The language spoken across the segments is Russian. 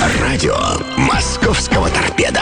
Радио «Московского торпеда».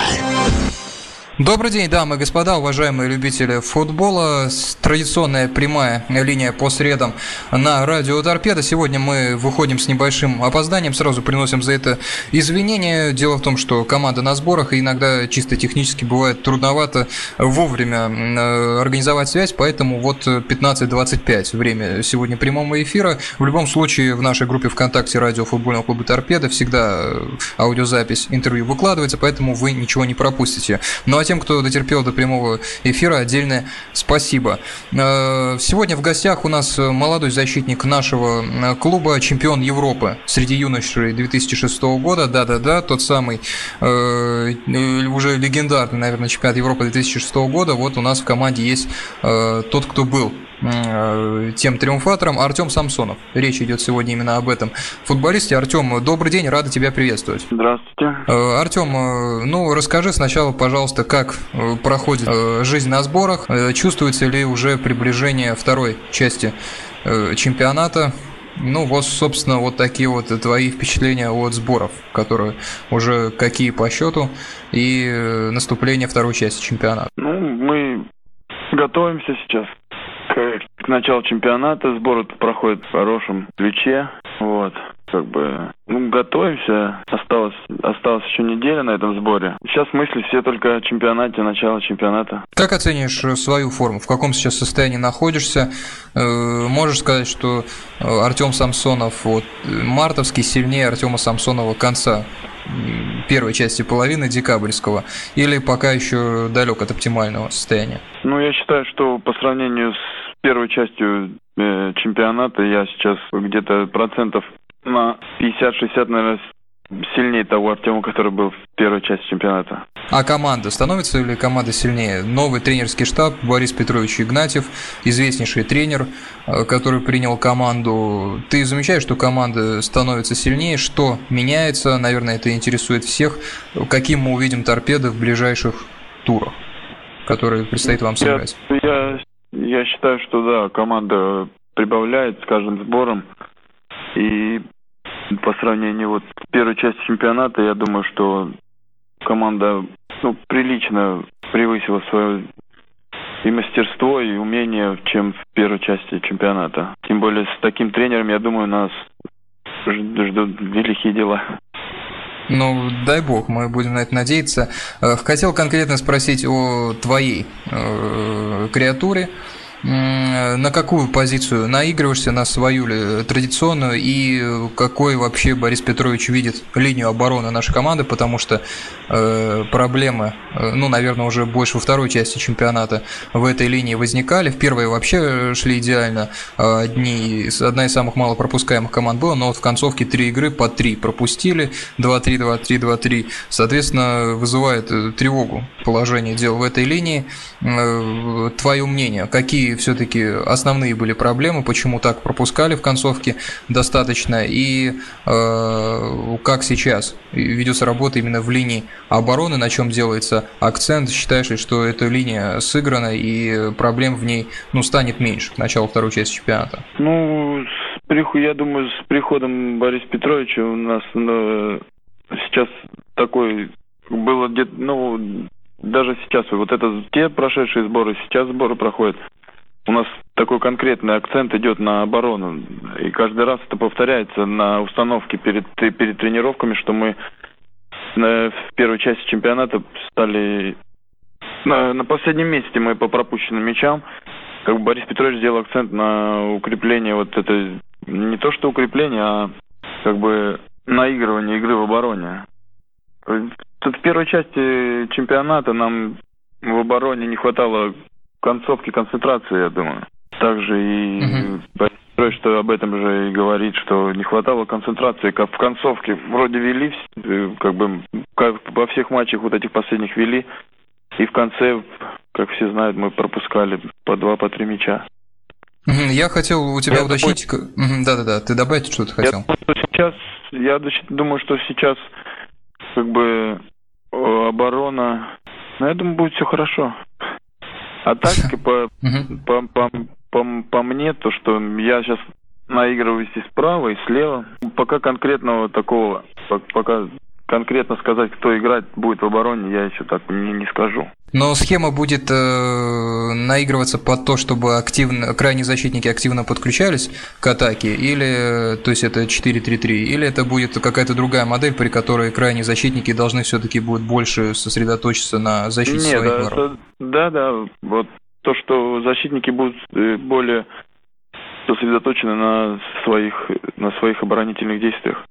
Добрый день, дамы и господа, уважаемые любители футбола. Традиционная прямая линия по средам на радио Торпеда. Сегодня мы выходим с небольшим опозданием, сразу приносим за это извинения. Дело в том, что команда на сборах, и иногда чисто технически бывает трудновато вовремя э, организовать связь, поэтому вот 15.25 время сегодня прямого эфира. В любом случае в нашей группе ВКонтакте радио футбольного клуба Торпеда всегда аудиозапись интервью выкладывается, поэтому вы ничего не пропустите. Ну а тем, кто дотерпел до прямого эфира, отдельное спасибо. Э, сегодня в гостях у нас молодой защитник нашего э, клуба, чемпион Европы среди юношей 2006 года, да-да-да, тот самый э, уже легендарный, наверное, чемпионат Европы 2006 года. Вот у нас в команде есть тот, кто был тем триумфатором Артем Самсонов. Речь идет сегодня именно об этом футболисте. Артем, добрый день, рада тебя приветствовать. Здравствуйте. Э, Артем, э, ну расскажи сначала, пожалуйста, как проходит жизнь на сборах, чувствуется ли уже приближение второй части чемпионата, ну, вот, собственно, вот такие вот твои впечатления от сборов, которые уже какие по счету, и наступление второй части чемпионата. Ну, мы готовимся сейчас к началу чемпионата сбор проходит в хорошем ключе. Вот. Как бы, ну, готовимся. Осталось, осталось еще неделя на этом сборе. Сейчас мысли все только о чемпионате, начало чемпионата. Как оценишь э, свою форму? В каком сейчас состоянии находишься? Э, можешь сказать, что э, Артем Самсонов, вот, мартовский сильнее Артема Самсонова конца первой части половины декабрьского, или пока еще далек от оптимального состояния? Ну, я считаю, что по сравнению с первой частью э, чемпионата я сейчас где-то процентов на 50-60, наверное, сильнее того Артема, который был в первой части чемпионата. А команда становится ли команда сильнее? Новый тренерский штаб Борис Петрович Игнатьев, известнейший тренер, э, который принял команду. Ты замечаешь, что команда становится сильнее? Что меняется? Наверное, это интересует всех. Каким мы увидим торпеды в ближайших турах, которые предстоит вам сыграть? Я, я, я считаю, что да, команда прибавляет с каждым сбором. И по сравнению вот с первой частью чемпионата, я думаю, что команда ну, прилично превысила свое и мастерство, и умение, чем в первой части чемпионата. Тем более с таким тренером, я думаю, нас ждут великие дела. Ну, дай бог, мы будем на это надеяться. Э, хотел конкретно спросить о твоей э, креатуре на какую позицию наигрываешься, на свою ли традиционную, и какой вообще Борис Петрович видит линию обороны нашей команды, потому что э, проблемы, э, ну, наверное, уже больше во второй части чемпионата в этой линии возникали. В первой вообще шли идеально. Одни, одна из самых мало пропускаемых команд была, но вот в концовке три игры по три пропустили, 2-3, 2-3, 2-3. Соответственно, вызывает э, тревогу положение дел в этой линии. Э, твое мнение, какие все-таки основные были проблемы, почему так пропускали в концовке достаточно, и э, как сейчас. Ведется работа именно в линии обороны, на чем делается акцент, считаешь ли, что эта линия сыграна и проблем в ней ну, станет меньше к началу второй части чемпионата? Ну, я думаю, с приходом Бориса Петровича у нас ну, сейчас такой было где-то, ну, даже сейчас, вот это те прошедшие сборы, сейчас сборы проходят у нас такой конкретный акцент идет на оборону. И каждый раз это повторяется на установке перед, перед тренировками, что мы в первой части чемпионата стали... На, на последнем месте мы по пропущенным мячам. Как бы Борис Петрович сделал акцент на укрепление вот это... Не то что укрепление, а как бы наигрывание игры в обороне. Тут в первой части чемпионата нам в обороне не хватало концовки концентрации, я думаю. Также и uh-huh. что об этом же и говорит, что не хватало концентрации, как в концовке вроде вели, э, как бы как во всех матчах вот этих последних вели, и в конце, как все знают, мы пропускали по два, по три мяча. Я хотел у тебя я уточнить... Да-да-да, ты добавить что-то хотел? Я думаю, что сейчас, я думаю, что сейчас как бы оборона... Ну, я думаю, будет все хорошо. А так, по, по, по, по, по мне, то, что я сейчас наигрываюсь и справа, и слева. Пока конкретного такого, пока конкретно сказать, кто играть будет в обороне, я еще так не, не скажу. Но схема будет э, наигрываться под то, чтобы активно, крайние защитники активно подключались к атаке, или, то есть это 4-3-3, или это будет какая-то другая модель, при которой крайние защитники должны все-таки будут больше сосредоточиться на защите Нет, своих да, ворот? да, да, вот то, что защитники будут э, более сосредоточены на своих, на своих оборонительных действиях.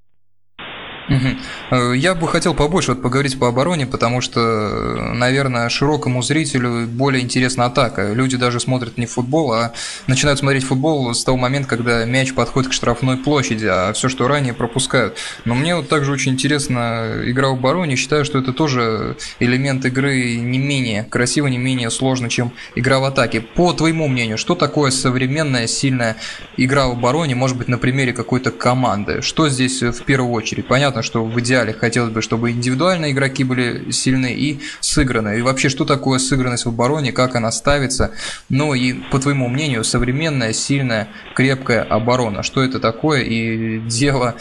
Э, Я бы хотел побольше вот поговорить по обороне, потому что, э, наверное, широкому зрителю более интересна атака. Люди даже смотрят не футбол, а начинают смотреть футбол с того момента, когда мяч подходит к штрафной площади, а все, что ранее, пропускают. Но мне вот также очень интересна игра в обороне. Считаю, что это тоже элемент игры не менее красиво, не менее сложно, чем игра в атаке. По твоему мнению, что такое современная, сильная игра в обороне, может быть, на примере какой-то команды? Что здесь э, в первую очередь? Понятно, что в идеале хотелось бы, чтобы индивидуальные игроки были сильны и сыграны. И вообще, что такое сыгранность в обороне, как она ставится? Ну и, по твоему мнению, современная, сильная, крепкая оборона. Что это такое и дело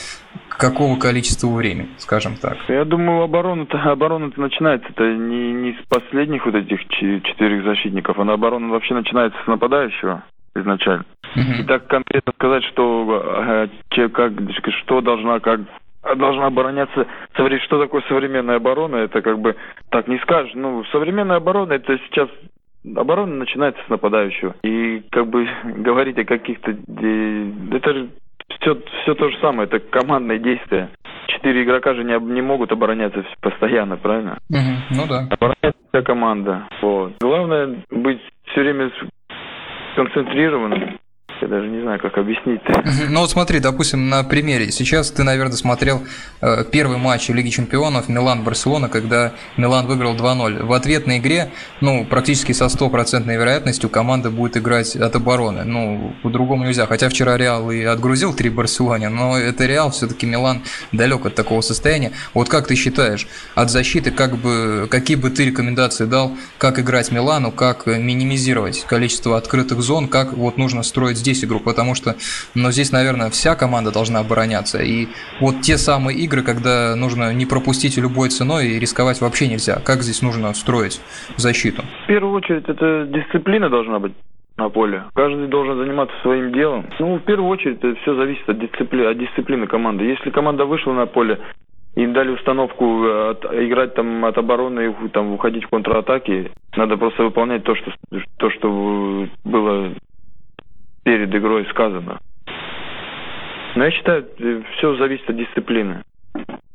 какого количества времени, скажем так? Я думаю, оборона-то, оборона-то начинается это не, не с последних вот этих четырех защитников, а оборона вообще начинается с нападающего изначально. И Мгм. так конкретно сказать, что э, как, что должна, как должна обороняться, что такое современная оборона, это как бы так не скажешь. Ну, современная оборона это сейчас оборона начинается с нападающего. И как бы говорить о каких-то... Это же все, все то же самое, это командное действие. Четыре игрока же не, об- не могут обороняться постоянно, правильно? Мгм. Ну да. Обороняется вся команда. Вот. Главное быть все время сконцентрированным. Я даже не знаю, как объяснить. Ну вот смотри, допустим, на примере. Сейчас ты, наверное, смотрел э, первый матч Лиги Чемпионов Милан-Барселона, когда Милан выиграл 2-0. В ответной игре, ну, практически со стопроцентной вероятностью команда будет играть от обороны. Ну, по-другому нельзя. Хотя вчера Реал и отгрузил три Барселоне, но это Реал, все-таки Милан далек от такого состояния. Вот как ты считаешь, от защиты, как бы, какие бы ты рекомендации дал, как играть Милану, как минимизировать количество открытых зон, как вот нужно строить здесь игру, потому что, ну, здесь, наверное, вся команда должна обороняться. И вот те самые игры, когда нужно не пропустить любой ценой и рисковать вообще нельзя. Как здесь нужно строить защиту? В первую очередь, это дисциплина должна быть на поле. Каждый должен заниматься своим делом. Ну, в первую очередь, это все зависит от дисциплины, от дисциплины команды. Если команда вышла на поле, им дали установку э, от- играть там от обороны и там уходить в контратаки, надо просто выполнять то, что то, что э, было перед игрой сказано. Но я считаю, все зависит от дисциплины.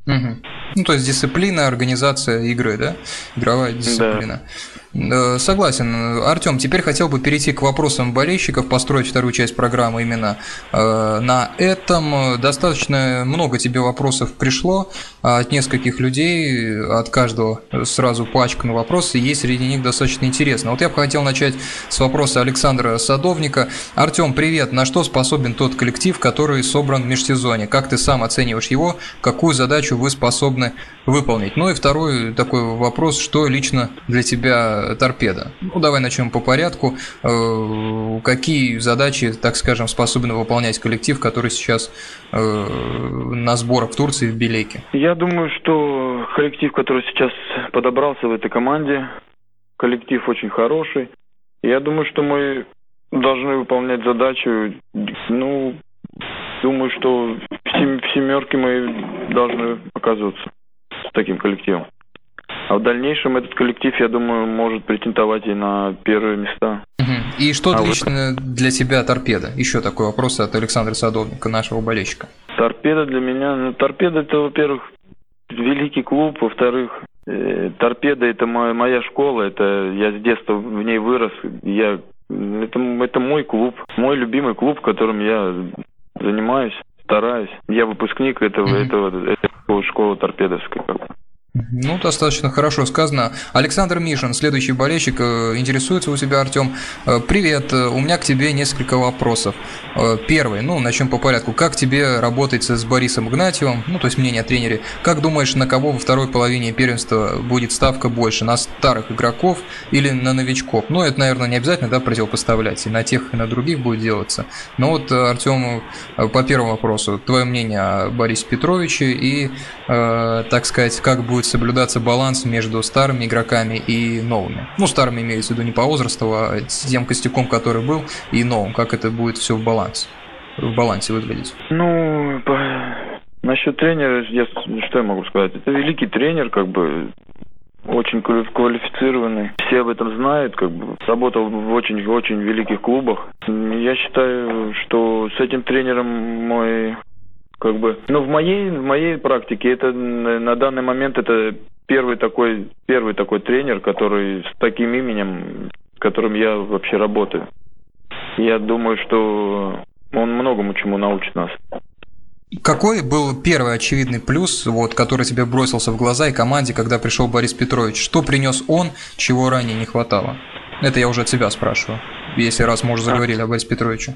Мгм. Ну, то есть дисциплина, организация игры, да? Игровая дисциплина. Э, Согласен. Артем, теперь хотел бы перейти к вопросам болельщиков, построить вторую часть программы именно э, на этом. Э, Достаточно много тебе вопросов пришло а, от нескольких людей, от каждого сразу пачками вопросы, и есть среди них достаточно интересно. Вот я бы хотел начать с вопроса Александра Садовника. Артем, привет. На что способен тот коллектив, который собран в межсезонье? Как ты сам оцениваешь его? Какую задачу вы способны выполнить? Ну и второй такой вопрос, что лично для тебя торпеда? Ну, давай начнем по порядку. Э, Какие задачи, так скажем, способен выполнять коллектив, который сейчас э, на сборах в Турции в Белеке? Я думаю, что коллектив, который сейчас подобрался в этой команде, коллектив очень хороший. Я думаю, что мы должны выполнять задачу. Ну, думаю, что в, сем- в семерке мы должны оказываться с таким коллективом. А в дальнейшем этот коллектив, я думаю, может претендовать и на первые места. И что А лично для тебя торпеда? Еще такой вопрос от Александра Садовника, нашего болельщика. Торпеда для меня, ну, торпеда это, во-первых, великий клуб, во-вторых, э, торпеда это моя, моя школа, это я с детства в ней вырос, я это, это мой клуб, мой любимый клуб, в котором я занимаюсь, стараюсь. Я выпускник этого, этого, этой школы, торпедовской. Ну, достаточно хорошо сказано. Александр Мишин, следующий болельщик, э, интересуется у тебя, Артем. Э, привет, у меня к тебе несколько вопросов. Первый, ну, начнем по порядку. Как тебе работать с Борисом Игнатьевым? Ну, то есть мнение о тренере. Как думаешь, на кого во второй половине первенства будет ставка больше? На старых игроков или на новичков? Ну, это, наверное, не обязательно, да, противопоставлять. И на тех, и на других будет делаться. Но вот, Артем, по первому вопросу. Твое мнение о Борисе Петровиче и, э, так сказать, как будет соблюдаться баланс между старыми игроками и новыми. Ну, старыми имеется в виду не по возрасту, а тем костяком, который был, и новым. Как это будет все в балансе, в балансе выглядеть? Ну, по... насчет тренера, я, что я могу сказать? Это великий тренер, как бы, очень квалифицированный. Все об этом знают, как бы работал в очень-очень великих клубах. Я считаю, что с этим тренером мой как бы, ну в моей в моей практике это на данный момент это первый такой первый такой тренер, который с таким именем, с которым я вообще работаю. Я думаю, что он многому чему научит нас. Какой был первый очевидный плюс, вот, который тебе бросился в глаза и команде, когда пришел Борис Петрович? Что принес он, чего ранее не хватало? Это я уже от тебя спрашиваю, если раз мы уже заговорили о Борисе Петровиче.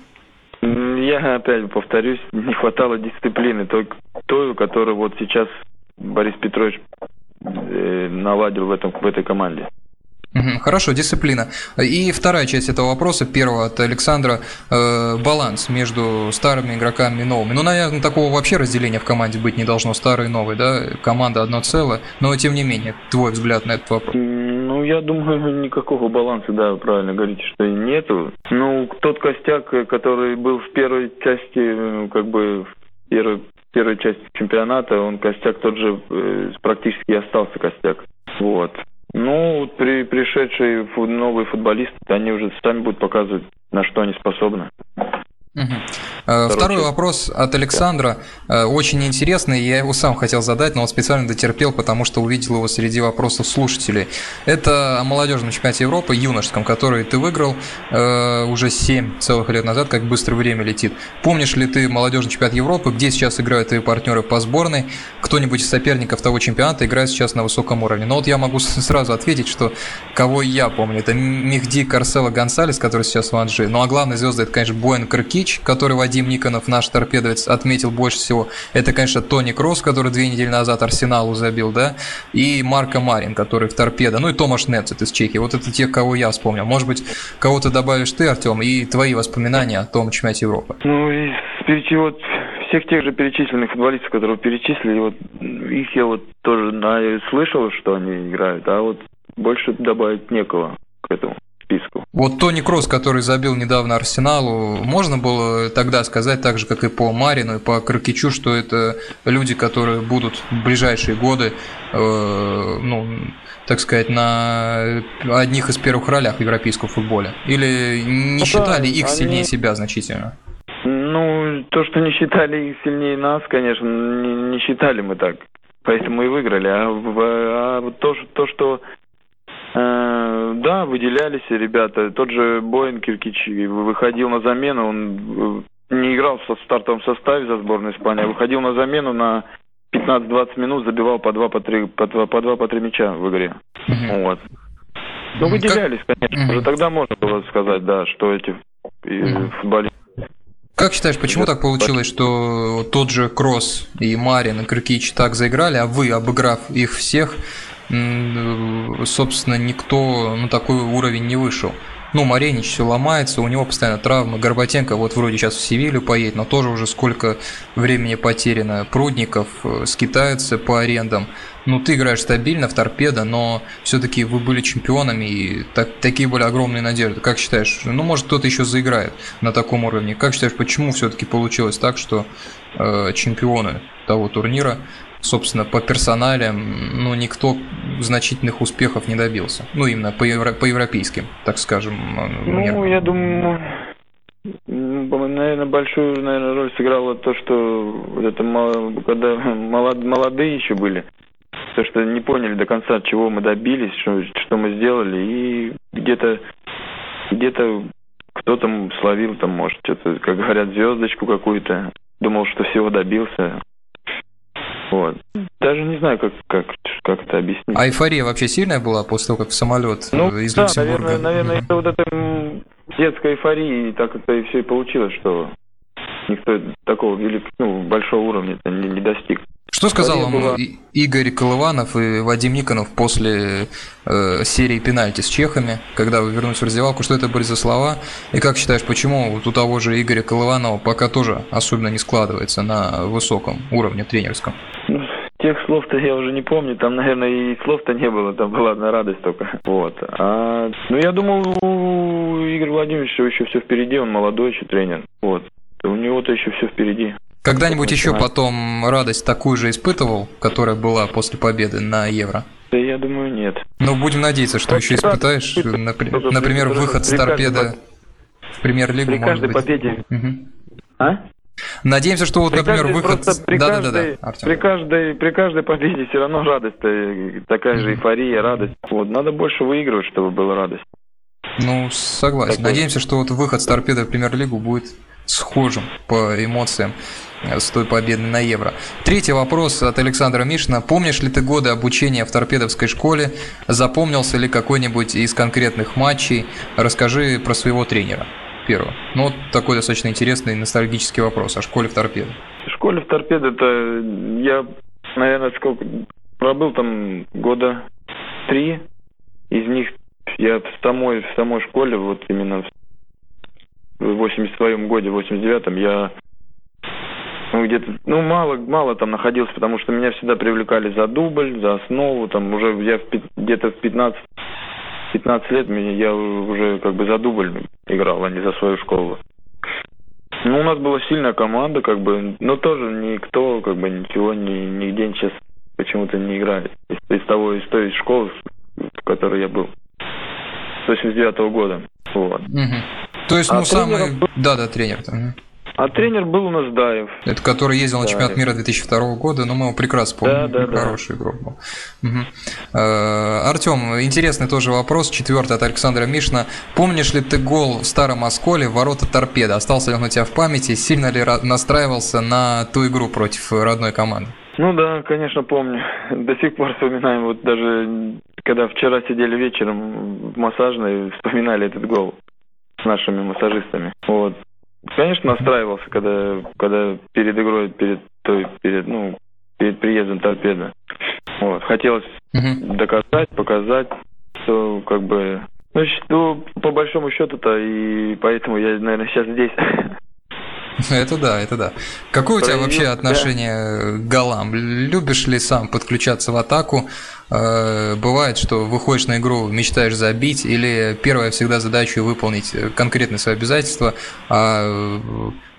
Я опять повторюсь, не хватало дисциплины, той, той которую вот сейчас Борис Петрович э, наладил в, этом, в этой команде. Хорошо, дисциплина. И вторая часть этого вопроса, первого от Александра, э, баланс между старыми игроками и новыми. Ну, наверное, такого вообще разделения в команде быть не должно, старый и новый, да? Команда одно целое, но тем не менее, твой взгляд на этот вопрос. Ну, я думаю, никакого баланса, да, правильно говорите, что нету. Ну, тот костяк, который был в первой части, э, как бы, в первой, первой части чемпионата, он костяк тот же э, практически остался костяк. Вот. Ну, при пришедшие новые футболисты, они уже сами будут показывать, на что они способны. Угу. Второй вопрос от Александра. Э, очень интересный, я его сам хотел задать, но вот специально дотерпел, потому что увидел его среди вопросов слушателей. Это о молодежном чемпионате Европы, юношеском, который ты выиграл э, уже 7 целых лет назад, как быстро время летит. Помнишь ли ты молодежный чемпионат Европы, где сейчас играют твои партнеры по сборной? Кто-нибудь из соперников того чемпионата играет сейчас на высоком уровне? Но вот я могу сразу ответить, что кого я помню, это Мехди Карсела Гонсалес, который сейчас в Анжи. Ну а главная звезда это, конечно, Боэн Кырки, Ильич, который Вадим Никонов, наш торпедовец, отметил больше всего. Это, конечно, Тони Кросс, который две недели назад Арсеналу забил, да, и Марко Марин, который в торпедо, ну и Томаш Нецет из Чехии. Вот это те, кого я вспомнил. Может быть, кого-то добавишь ты, Артем, и твои воспоминания о том чемпионате Европы. Ну, и вот всех тех же перечисленных футболистов, которые перечислили, вот их я вот тоже на, слышал, что они играют, а вот больше добавить некого к этому списку. Вот Тони Кросс, который забил недавно Арсеналу, можно было тогда сказать, так же, как и по Марину, и по Кракичу, что это люди, которые будут в ближайшие годы, э, ну, так сказать, на одних из первых ролях в европейском футболе? Или не ну, считали да, их они... сильнее себя значительно? Ну, то, что не считали их сильнее нас, конечно, не, не считали мы так. Поэтому и выиграли. А, а то, то, что да, выделялись ребята. Тот же Боин Киркич выходил на замену, он э, не играл в стартовом составе за сборную Испании, а выходил на замену на 15-20 минут, забивал по два, по три, по два, по два, по три мяча в игре. Mm-hmm. Вот. Ну, выделялись, конечно. Mm-hmm. Уже тогда можно было сказать, да, что эти футболисты как считаешь, почему так получилось, что тот же Кросс и Марин и Крикич так заиграли, а вы, обыграв их всех, собственно, никто на такой уровень не вышел. Ну, Маренич все ломается, у него постоянно травмы. Горбатенко вот вроде сейчас в Севилью поедет, но тоже уже сколько времени потеряно. Прудников э, скитаются по арендам. Ну, ты играешь стабильно в торпедо, но все-таки вы были чемпионами, и так, такие были огромные надежды. Как считаешь, ну, может, кто-то еще заиграет на таком уровне? Как считаешь, почему все-таки получилось так, что э, чемпионы того турнира собственно, по персоналям, ну, никто значительных успехов не добился. Ну, именно по, евро, по европейским, так скажем. Ну, меркам. я думаю, наверное, большую наверное, роль сыграло то, что вот это когда молод, молодые еще были, то, что не поняли до конца, чего мы добились, что, что мы сделали, и где-то где-то кто-то словил там, может, что-то, как говорят, звездочку какую-то, думал, что всего добился, Вот. Даже не знаю, как, как, как это объяснить. А эйфория вообще сильная была после того, как самолет ну, из да, Люксембурга? наверное, наверное это вот эта детская эйфория, и так это и все и получилось, что никто такого велик, ну, большого уровня не, не достиг. Что сказал вам была... Игорь Колыванов и Вадим Никонов после э, серии пенальти с чехами, когда вы вернулись в раздевалку? Что это были за слова? И как считаешь, почему вот у того же Игоря Колыванова пока тоже особенно не складывается на высоком уровне тренерском? Тех слов-то я уже не помню, там, наверное, и слов-то не было, там была одна радость только. Вот. А, ну, я думал, у Игоря Владимировича еще все впереди, он молодой еще тренер. Вот. У него-то еще все впереди. Когда-нибудь еще потом радость такую же испытывал, которая была после победы на Евро? Да я думаю, нет. Ну, будем надеяться, что еще испытаешь. Например, выход с торпеда в премьер-лигу, При каждой победе. А? Надеемся, что вот, при например, выход... При, да, каждой, да, да, да, при, каждой, при каждой победе все равно радость, такая же эйфория, радость. Вот, надо больше выигрывать, чтобы была радость. Ну, согласен. Такой... Надеемся, что вот выход с торпеда в премьер-лигу будет схожим по эмоциям с той победы на Евро. Третий вопрос от Александра Мишина. Помнишь ли ты годы обучения в торпедовской школе? Запомнился ли какой-нибудь из конкретных матчей? Расскажи про своего тренера. Первого. Ну, вот такой достаточно интересный ностальгический вопрос о школе в торпедо. В школе в торпедо это я, наверное, сколько пробыл там года три. Из них я в самой, в самой школе, вот именно в 82 годе, в 89-м, я ну, где-то, ну, мало, мало там находился, потому что меня всегда привлекали за дубль, за основу, там уже я где-то в 15, 15 лет меня, я уже как бы за дубль играл, а не за свою школу. Ну, у нас была сильная команда, как бы, но тоже никто, как бы, ничего, ни, нигде сейчас почему-то не играет. Из, из того, из той школы, в которой я был. С 89 -го года. Вот. Угу. То есть, а ну, самый... Был... Да, да, тренер. Угу. А тренер был у нас Даев. Это который ездил да. на чемпионат мира 2002 года, но мы его прекрасно помним. Да, да, Хороший да. игрок был. Угу. Артем, интересный тоже вопрос, четвертый от Александра Мишна. Помнишь ли ты гол в Старом Осколе в ворота торпеда? Остался ли он у тебя в памяти? Сильно ли настраивался на ту игру против родной команды? Ну да, конечно, помню. До сих пор вспоминаем. Вот даже когда вчера сидели вечером в массажной, вспоминали этот гол с нашими массажистами. Вот. Конечно, настраивался, когда, когда перед игрой, перед той, перед, ну, перед приездом торпеда. Вот. Хотелось угу. доказать, показать, что как бы ну, ну, по большому счету-то, и поэтому я, наверное, сейчас здесь. Это да, это да. Какое у тебя вообще отношение к голам? Любишь ли сам подключаться в атаку? Э, бывает, что выходишь на игру, мечтаешь забить, или первая всегда задача выполнить конкретные свои обязательства, а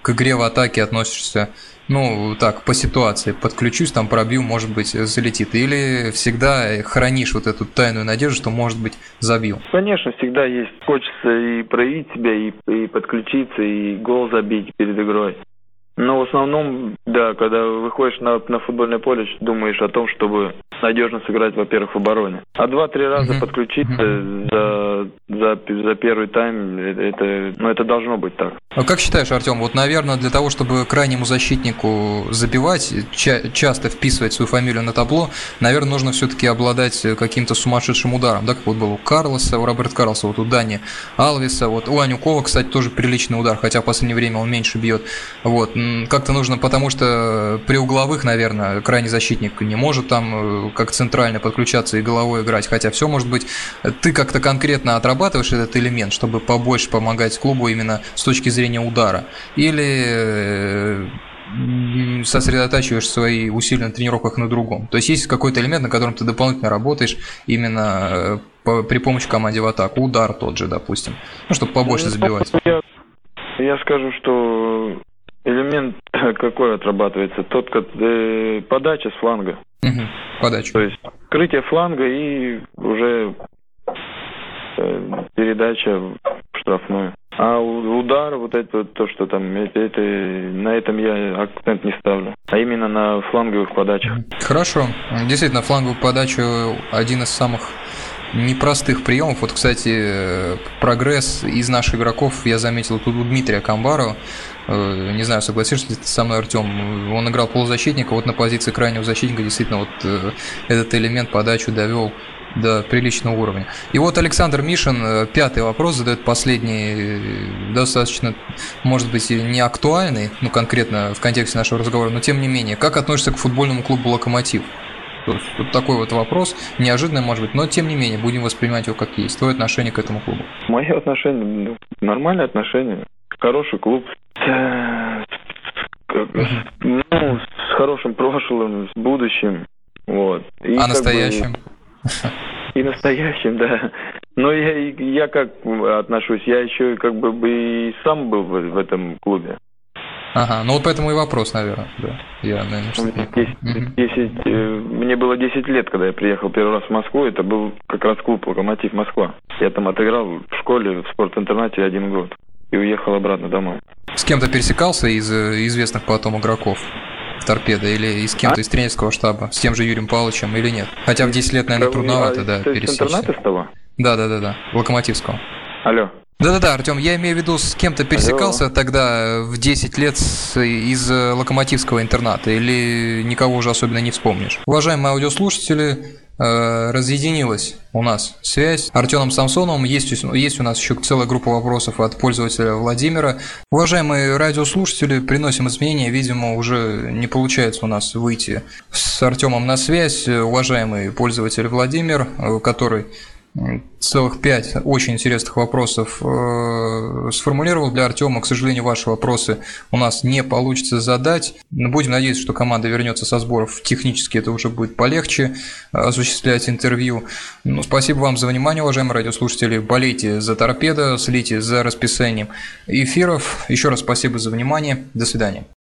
к игре в атаке относишься ну, так, по ситуации, подключусь, там пробью, может быть, залетит. Или всегда хранишь вот эту тайную надежду, что, может быть, забью? Конечно, всегда есть. Хочется и проявить себя, и, и подключиться, и гол забить перед игрой. Но в основном, да, когда выходишь на, на футбольное поле, думаешь о том, чтобы надежно сыграть, во-первых, в обороне. А два-три раза uh-huh. подключиться uh-huh. за, за, за первый тайм, это, ну, это должно быть так. А как считаешь, Артем, вот, наверное, для того, чтобы крайнему защитнику забивать, ча- часто вписывать свою фамилию на табло, наверное, нужно все-таки обладать каким-то сумасшедшим ударом, да, как вот был у Карлоса, у Роберта Карлоса, вот у Дани Алвиса, вот у Анюкова, кстати, тоже приличный удар, хотя в последнее время он меньше бьет. Вот, как-то нужно, потому что при угловых, наверное, крайний защитник не может там э, как центрально подключаться и головой играть, хотя все может быть. Ты как-то конкретно отрабатываешь этот элемент, чтобы побольше помогать клубу именно с точки зрения удара? Или э, сосредотачиваешь свои усилия на тренировках на другом. То есть есть какой-то элемент, на котором ты дополнительно работаешь именно э, по, при помощи команде в атаку. Удар тот же, допустим. Ну, чтобы побольше ну, забивать. Я, я скажу, что элемент какой отрабатывается? Тот, как э, подача с фланга. Угу, подача. То есть открытие фланга и уже передача в штрафную. А удар, вот это то, что там, это, это, на этом я акцент не ставлю, а именно на фланговых подачах. Хорошо. Действительно, фланговую подачу один из самых непростых приемов. Вот, кстати, прогресс из наших игроков я заметил тут у Дмитрия Камбарова. Э, не знаю, согласишься ли ты со мной, Артем. Он играл полузащитника, вот на позиции крайнего защитника действительно вот э, этот элемент подачу довел до приличного уровня. И вот Александр Мишин, э, пятый вопрос, задает последний, достаточно, может быть, не актуальный, ну, конкретно в контексте нашего разговора, но тем не менее. Как относишься к футбольному клубу «Локомотив»? Вот такой вот вопрос, неожиданный, может быть, но тем не менее будем воспринимать его как есть. Твое отношение к этому клубу? Мое отношение, нормальное отношение. Хороший клуб. Ну, с хорошим прошлым, с будущим. Вот. И а настоящим? Бы, и настоящим, да. Но я, я как отношусь, я еще как бы и сам был в, в этом клубе. Ага, ну вот поэтому и вопрос, наверное, да. Я, наверное, что 10, 10, э, мне было 10 лет, когда я приехал первый раз в Москву, это был как раз клуб «Локомотив Москва». Я там отыграл в школе, в спортинтернате один год и уехал обратно домой. С кем-то пересекался из э, известных потом игроков? Торпеда или и с кем-то а? из тренерского штаба, с тем же Юрием Павловичем или нет? Хотя в 10 лет, наверное, трудновато, а, да, пересечься. интернета с того? Да, да, да, да, Локомотивского. Алло. Да-да-да, Артем, я имею в виду, с кем-то пересекался Алло. тогда в 10 лет из э, локомотивского интерната, или никого уже особенно не вспомнишь? Уважаемые аудиослушатели, разъединилась у нас связь. Артемом Самсоновым есть, есть у нас еще целая группа вопросов от пользователя Владимира. Уважаемые радиослушатели, приносим изменения. Видимо, уже не получается у нас выйти с Артемом на связь. Уважаемый пользователь Владимир, э, который целых пять очень интересных вопросов э, сформулировал для Артема. К сожалению, ваши вопросы у нас не получится задать. Но будем надеяться, что команда вернется со сборов. Технически это уже будет полегче э, осуществлять интервью. Ну, спасибо вам за внимание, уважаемые радиослушатели. Болейте за торпедо, следите за расписанием эфиров. Еще раз спасибо за внимание. До свидания.